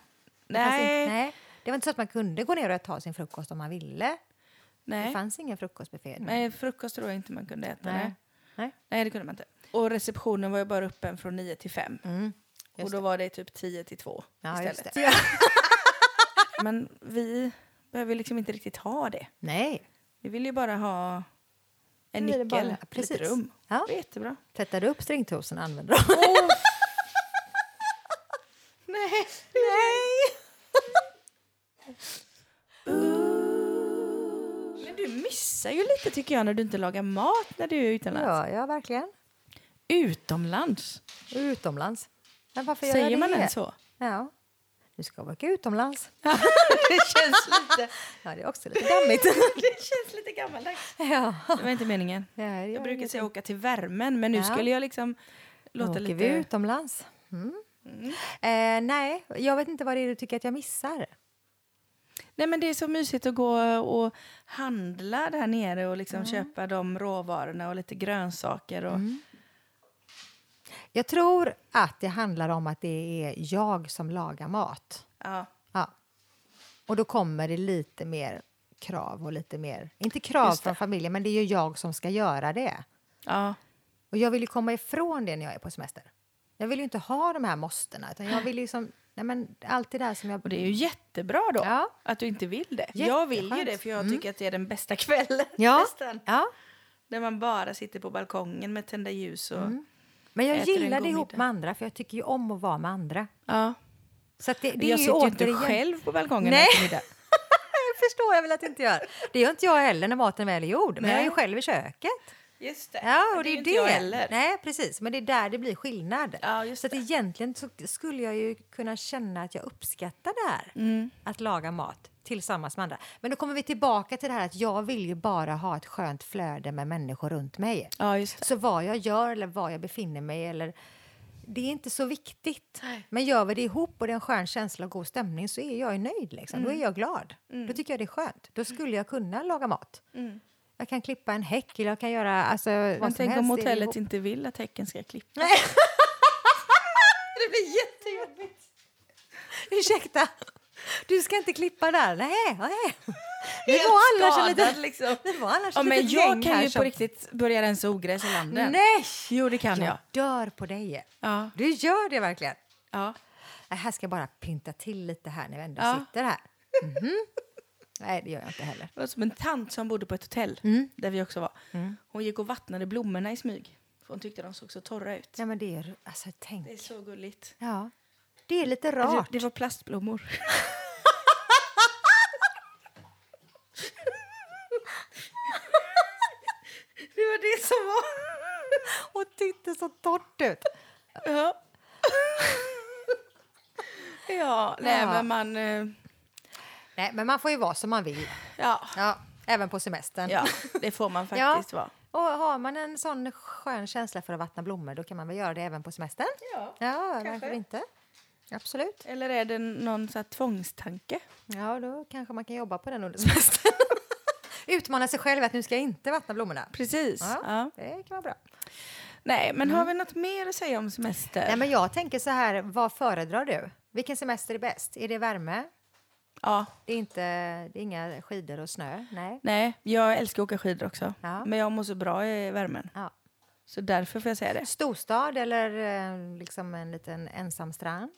Nej, nej. Det var inte så att man kunde gå ner och ta sin frukost om man ville. Det Nej. fanns ingen frukostbuffé. Nej, frukost tror jag inte man kunde äta. Nej. Nej. Nej. Det kunde man inte. Och receptionen var ju bara öppen från 9 till 5. Mm, och då var det typ 10 till 2 Ja, just istället. det. Ja. Men vi behöver liksom inte riktigt ha det. Nej, Vi vill ju bara ha en det nyckel, bara- precis. rum. Ja. Det är jättebra. tvättar du upp stringtrosen och använder dem? Nej. Nej! Du missar ju lite tycker jag när du inte lagar mat när du är utomlands. Ja, ja, verkligen. Utomlands? Utomlands. Men varför gör Säger jag man det? ens så? Ja. Du ska åka utomlands. det känns lite, Ja, det är också lite dammigt. det känns lite gammaldags. ja. Det var inte meningen. Ja, gör Jag brukar ingenting. säga åka till värmen, men nu Ja. skulle jag liksom låta Åker lite... vi utomlands? Mm. Eh, nej, jag vet inte vad det är du tycker att jag missar. Nej, men det är så mysigt att gå och handla där nere och liksom köpa de råvarorna och lite grönsaker. Och, Mm. Jag tror att det handlar om att det är jag som lagar mat. ja. Ja. Och då kommer det lite mer krav och lite mer, inte krav från familjen, men det är ju jag som ska göra det. Ja. Och jag vill ju komma ifrån det när jag är på semester. Jag vill ju inte ha de här måstena, utan jag vill liksom, nej men allt det där som jag... Och det är ju jättebra då Ja. att du inte vill det. Jag vill ju Jätteskönt. det för jag tycker att det är den bästa kvällen. Ja, nästan. ja. Där man bara sitter på balkongen med tända ljus. Och, Men jag gillar det ihop med andra, för jag tycker ju om att vara med andra. ja. Så det, det är jag ju sitter ju inte själv på balkongen Nej. Det förstår jag väl att du inte gör. Det gör inte jag heller när maten väl är gjord, men Nej. jag är ju själv i köket. Just det. Ja, och det det är det. jag heller. Nej, precis. Men det är där det blir skillnad. Ja, just så att det. egentligen så skulle jag ju kunna känna att jag uppskattar det här. Mm. Att laga mat tillsammans med andra. Men då kommer vi tillbaka till det här att jag vill ju bara ha ett skönt flöde med människor runt mig. Ja, just det. Så vad jag gör eller var jag befinner mig eller det är inte så viktigt. Nej. Men gör vi det ihop och det är en skön känsla och god stämning så är jag nöjd. Liksom. Mm. Då är jag glad. Då tycker jag det är skönt. Då skulle jag kunna laga mat. Jag kan klippa en häck eller jag kan göra alltså, vad tänk om hotellet inte vill att häcken ska klippa. Nej. Det blir jättejobbigt. Ursäkta, du ska inte klippa där. Nej, nej. Det var annars en liten... liksom. Det var annars Ja, men jag kan ju som- på riktigt börja rensa ogräs i landen. Nej! Jo, det kan jag. Jag dör på dig. Ja. Du gör det verkligen. Ja. Här ska jag bara pynta till lite här när vi ändå Ja. sitter här. Mhm. Nej, det gör jag inte heller. Det var som en tant som bodde på ett hotell Mm. där vi också var. Hon gick och vattnade blommorna i smyg. För hon tyckte de såg så torra ut. Ja, men det är... Alltså, tänk. Det är så gulligt. Ja. Det är lite Det, rart. det var plastblommor. det var det som var. Och titta så torrt ut. Ja. ja, nej Ja. men man... eh, Nej, men man får ju vara som man vill. Ja, Ja, även på semestern. ja det får man Ja. faktiskt vara. Och har man en sån skön känsla för att vattna blommor då kan man väl göra det även på semestern? Ja. Ja, Kanske. inte? Absolut. Eller är det någon så här tvångstanke? Ja, då kanske man kan jobba på den under semestern. Utmana sig själv att nu ska jag inte vattna blommorna. Precis. Ja. Ja. Det kan vara bra. Nej, men har vi något mer att säga om semester? Nej, men jag tänker så här, vad föredrar du? Vilken semester är bäst? Är det värme? Ja. Det är, inte, det är inga skidor och snö? Nej. Nej, jag älskar att åka skidor också. Ja. Men jag mår så bra i värmen. Ja. Så därför får jag säga det. Storstad eller eh, liksom en liten ensam strand?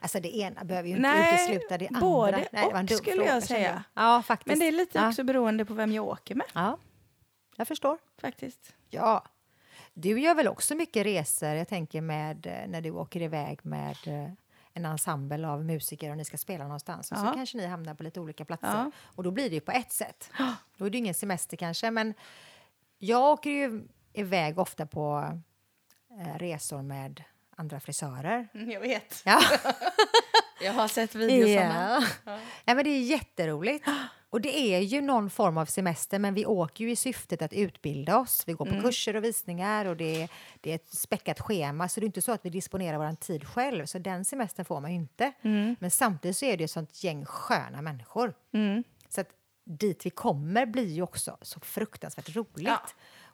Alltså det ena behöver ju inte Nej, utesluta det andra. både Nej, och skulle fråga, jag säga. Ja, faktiskt. Men det är lite ja. också beroende på vem jag åker med. Ja, jag förstår. Faktiskt. Ja. Du gör väl också mycket resor, jag tänker med eh, när du åker iväg med eh, en ensemble av musiker och ni ska spela någonstans. Och så Ja. kanske ni hamnar på lite olika platser. Ja. Och då blir det ju på ett sätt. Då är det ju ingen semester kanske, men jag åker ju iväg ofta på eh, resor med andra frisörer. Jag vet. Ja. Jag har sett videosarna. Ja. ja, men det är jätteroligt. Och det är ju någon form av semester, men vi åker ju i syftet att utbilda oss. Vi går på kurser och visningar och det är, det är ett späckat schema, så det är inte så att vi disponerar vår tid själv. Så den semestern får man ju inte. Men samtidigt så är det ett sånt gäng sköna människor. Mm. Så att dit vi kommer blir ju också så fruktansvärt roligt. Ja.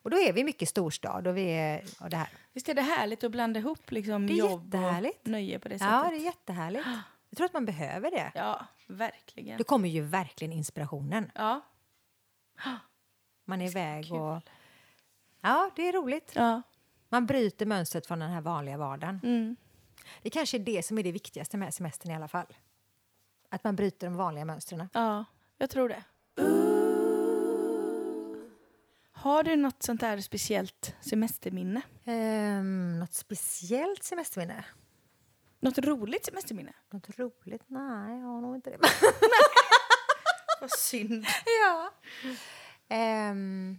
Och då är vi mycket storstad och vi är och det här. Visst är det härligt att blanda ihop liksom, jobb och nöje på det sättet? Ja, det är jättehärligt. Jag tror att man behöver det. Ja, verkligen. Då kommer ju verkligen inspirationen. Ja. Man är iväg och... Ja, det är roligt. ja. Man bryter mönstret från den här vanliga vardagen. Mm. Det kanske är det som är det viktigaste med semestern i alla fall. Att man bryter de vanliga mönstren. ja, jag tror det. Har du något sånt där speciellt semesterminne? Um, något speciellt semesterminne? Något roligt semesterminne? Något roligt? Nej, jag har nog inte det. Vad synd. ja. Ehm,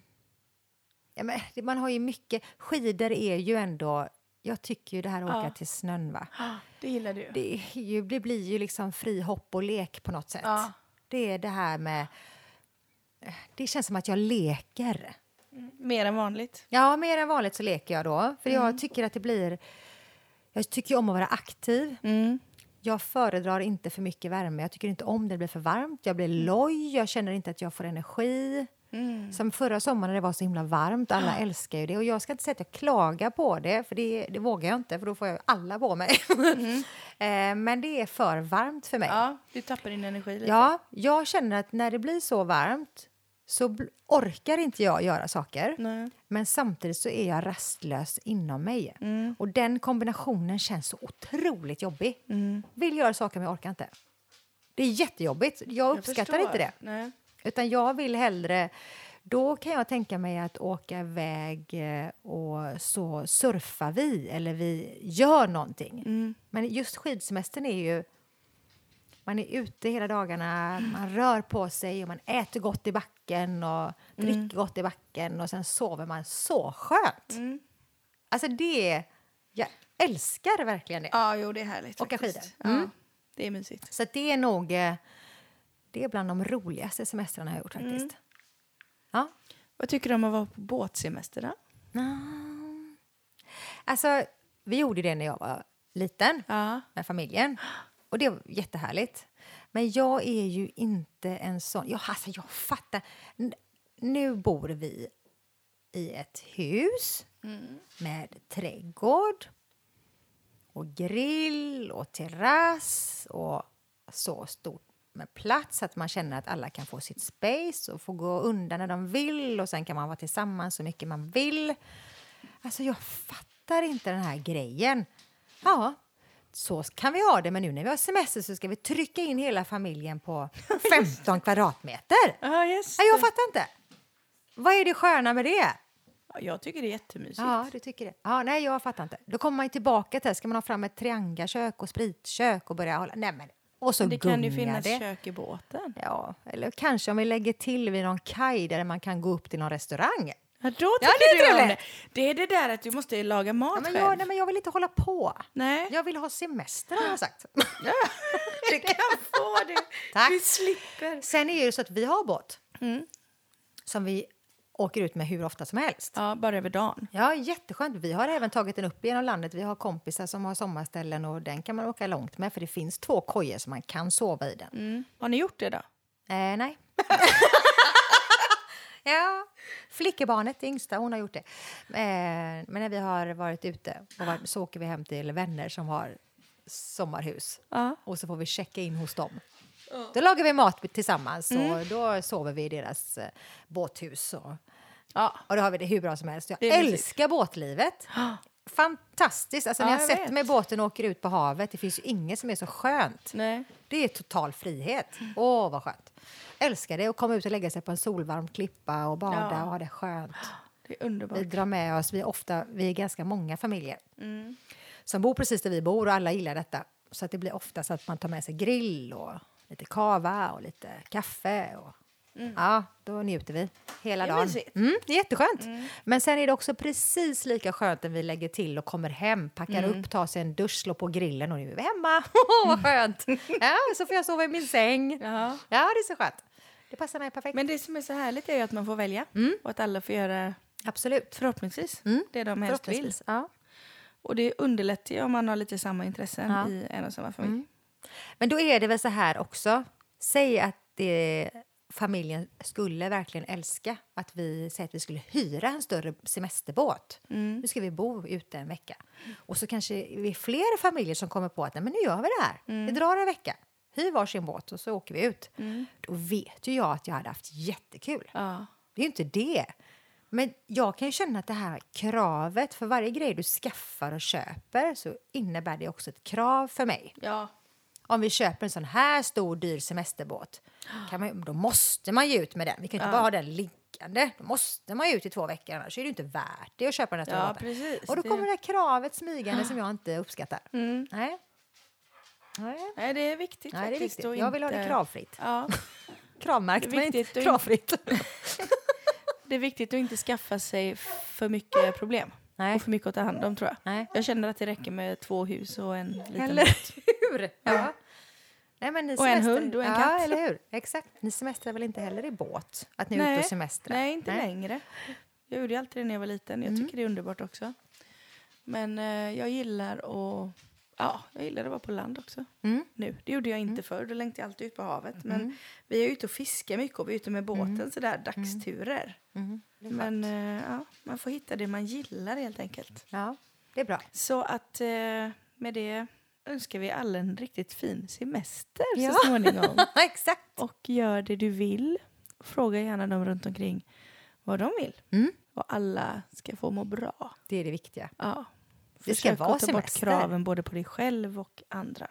ja men, man har ju mycket... Skidor är ju ändå... Jag tycker ju det här att åka Ja. till snön, va? Det gillar du. Det, ju, det blir ju liksom fri hopp och lek på något sätt. Ja. Det är det här med... Det känns som att jag leker. Mer än vanligt. Ja, mer än vanligt så leker jag då. För Mm. jag tycker att det blir... Jag tycker om att vara aktiv. Mm. Jag föredrar inte för mycket värme. Jag tycker inte om det blir för varmt. Jag blir loj. Jag känner inte att jag får energi. Mm. Som förra sommaren när det var så himla varmt. Alla älskar ju det. Och jag ska inte säga att jag klagar på det, för det, det vågar jag inte, för då får jag alla på mig. Eh, Men det är för varmt för mig. Mm. Ja, du tappar din energi lite. Ja, jag känner att när det blir så varmt så orkar inte jag göra saker. Nej. Men samtidigt så är jag rastlös inom mig. Mm. Och den kombinationen känns så otroligt jobbig. Mm. Vill göra saker men jag orkar inte. Det är jättejobbigt. Jag Jag uppskattar förstår. inte det. Nej. Utan jag vill hellre... Då kan jag tänka mig att åka iväg eh, och så surfar vi eller vi gör någonting. Mm. Men just skidsemestern är ju... Man är ute hela dagarna, man rör på sig och man äter gott i backen och dricker gott i backen och sen sover man så skönt. Mm. Alltså det... Jag älskar verkligen det. Ja, jo, det är härligt. Åka skidor. Mm. Ja, det är mysigt. Så det är nog... eh, Det är bland de roligaste semestrarna jag har gjort faktiskt. Mm. Ja. Vad tycker du om att vara på båtsemester då? Alltså, vi gjorde det när jag var liten Ja. med familjen. Och det var jättehärligt. Men jag är ju inte en sån... Jag, alltså, jag fattar. Nu bor vi i ett hus med trädgård och grill och terrass och så stort med plats att man känner att alla kan få sitt space och få gå undan när de vill och sen kan man vara tillsammans så mycket man vill. Alltså jag fattar inte den här grejen. Ja, så kan vi ha det, men nu när vi har semester så ska vi trycka in hela familjen på 15 kvadratmeter. Ja, yes. Nej, jag fattar inte. Vad är det sköna med det? Ja, jag tycker det är jättemysigt. Ja, du tycker det. Ja, nej, jag fattar inte. Då kommer man ju tillbaka till, ska man ha fram ett triangelkök och spritkök och börja hålla... Nej, men... Och så Men det kan ju finnas det. kök i båten. Ja, eller kanske om vi lägger till vid någon kaj där man kan gå upp till någon restaurang. Ja, då Ja, tycker det är du om det. Det är det där att du måste laga mat Ja, men själv. jag, nej, men jag vill inte hålla på. Nej, Jag vill ha semester, har jag sagt. du kan få det. Tack. Du slipper. Sen är det så att vi har båt Mm. som vi åker ut med hur ofta som helst. Ja, bara över dagen. Ja, jätteskönt. Vi har även tagit den upp genom landet. Vi har kompisar som har sommarställen och den kan man åka långt med för det finns två kojor som man kan sova i den. Mm. Har ni gjort det då? Eh, nej. ja, flickebarnet, det yngsta, hon har gjort det. Eh, men när vi har varit ute och varit, så åker vi hem till vänner som har sommarhus Ja. och så får vi checka in hos dem. Då lagar vi mat tillsammans Mm. och då sover vi i deras eh, båthus. Och, Ja. och då har vi det hur bra som helst. Jag är mysigt. älskar båtlivet. Fantastiskt! Alltså, Ja, när jag, jag sätter mig i båten och åker ut på havet, det finns ju inget som är så skönt. Nej. Det är total frihet. Åh, vad skönt. Älskar det att komma ut och lägga sig på en solvarm klippa och bada Ja. och ha det skönt. Det är underbart. Vi drar med oss, vi är, ofta, vi är ganska många familjer Mm. som bor precis där vi bor och alla gillar detta. Så att det blir ofta så att man tar med sig grill och lite kava och lite kaffe. Och, Ja, då njuter vi hela Mm. Det dagen. Mm, det är jätteskönt. Men sen är det också precis lika skönt när vi lägger till och kommer hem, packar Mm. upp, tar sig en dusch, slår på grillen och nu är vi hemma. vad skönt! Ja, så får jag sova i min säng. Ja. Ja, det är så skönt. Det passar mig perfekt. Men det som är så härligt är ju att man får välja Mm. och att alla får göra Absolut. förhoppningsvis Mm. det de helst vill. Ja. Och det underlättar ju om man har lite samma intressen Ja. i en och samma familj. Men då är det väl så här också. Säg att det familjen skulle verkligen älska att vi säger att vi skulle hyra en större semesterbåt. Mm. Nu ska vi bo ute en vecka. Och så kanske vi är fler familjer som kommer på att Nej, men nu gör vi det här. Mm. Vi drar en vecka, hyr varsin båt och så åker vi ut. Då vet ju jag att jag hade haft jättekul. Ja. Det är ju inte det. Men jag kan ju känna att det här kravet, för varje grej du skaffar och köper så innebär det också ett krav för mig. Ja. Om vi köper en sån här stor dyr semesterbåt, kan man, då måste man ju ut med den. Vi kan inte bara ha den liggande. Då måste man ju ut i två veckor, annars är det inte värt det att köpa den här Ja, precis. Och då kommer det här kravet smygande som jag inte uppskattar. Mm. Nej. Nej. Nej, det är viktigt Nej, det är viktigt. Jag vill ha det kravfritt. Ja. Kravmärkt, Det är men inte kravfritt. Det är viktigt att inte skaffa sig för mycket problem. Nej. Och för mycket att ta hand om tror jag. Nej. Jag känner att det räcker med två hus och en liten Eller hur? Ja. Nej, men ni Och en hund och en ja, katt. eller hur? Exakt. Ni semestrar väl inte heller i båt? Att ni är ute och semestrar? nej, inte längre. Jag gjorde alltid det när jag var liten. Jag Mm. tycker det är underbart också. Men eh, jag gillar att Ja, jag gillar att vara på land också. Mm. Nu. Det gjorde jag inte förr. Då längtade jag alltid ut på havet. Men vi är ute och fiskar mycket och vi är ute med båten sådär dagsturer. Mm. Men eh, ja, man får hitta det man gillar helt enkelt. Ja, det är bra. Så att eh, med det önskar vi alla en riktigt fin semester Ja. så småningom. Exakt. Och gör det du vill. Fråga gärna dem runt omkring vad de vill. Mm. Och alla ska få må bra. Det är det viktiga. Ja. Det ska Försök vara att ta bort semester. kraven både på dig själv och andra.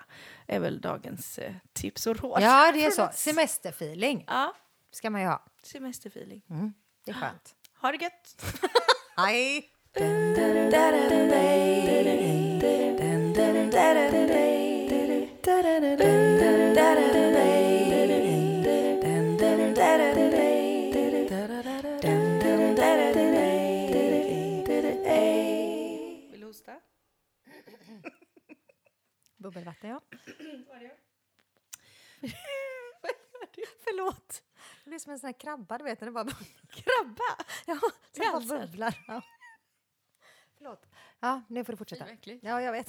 är väl dagens eh, tips och råd. Ja, det är så. Semesterfeeling Ja, ska man ju ha. semesterfeeling. Mm. Det är skönt. Ha det gött! Hej! Bubbelvatten, ja. Förlåt. Det blir som en sån här krabba, du vet. när Det bara Krabba? ja, som bara bubblar. Ja. Förlåt. Ja, nu får du fortsätta. Ja, jag vet.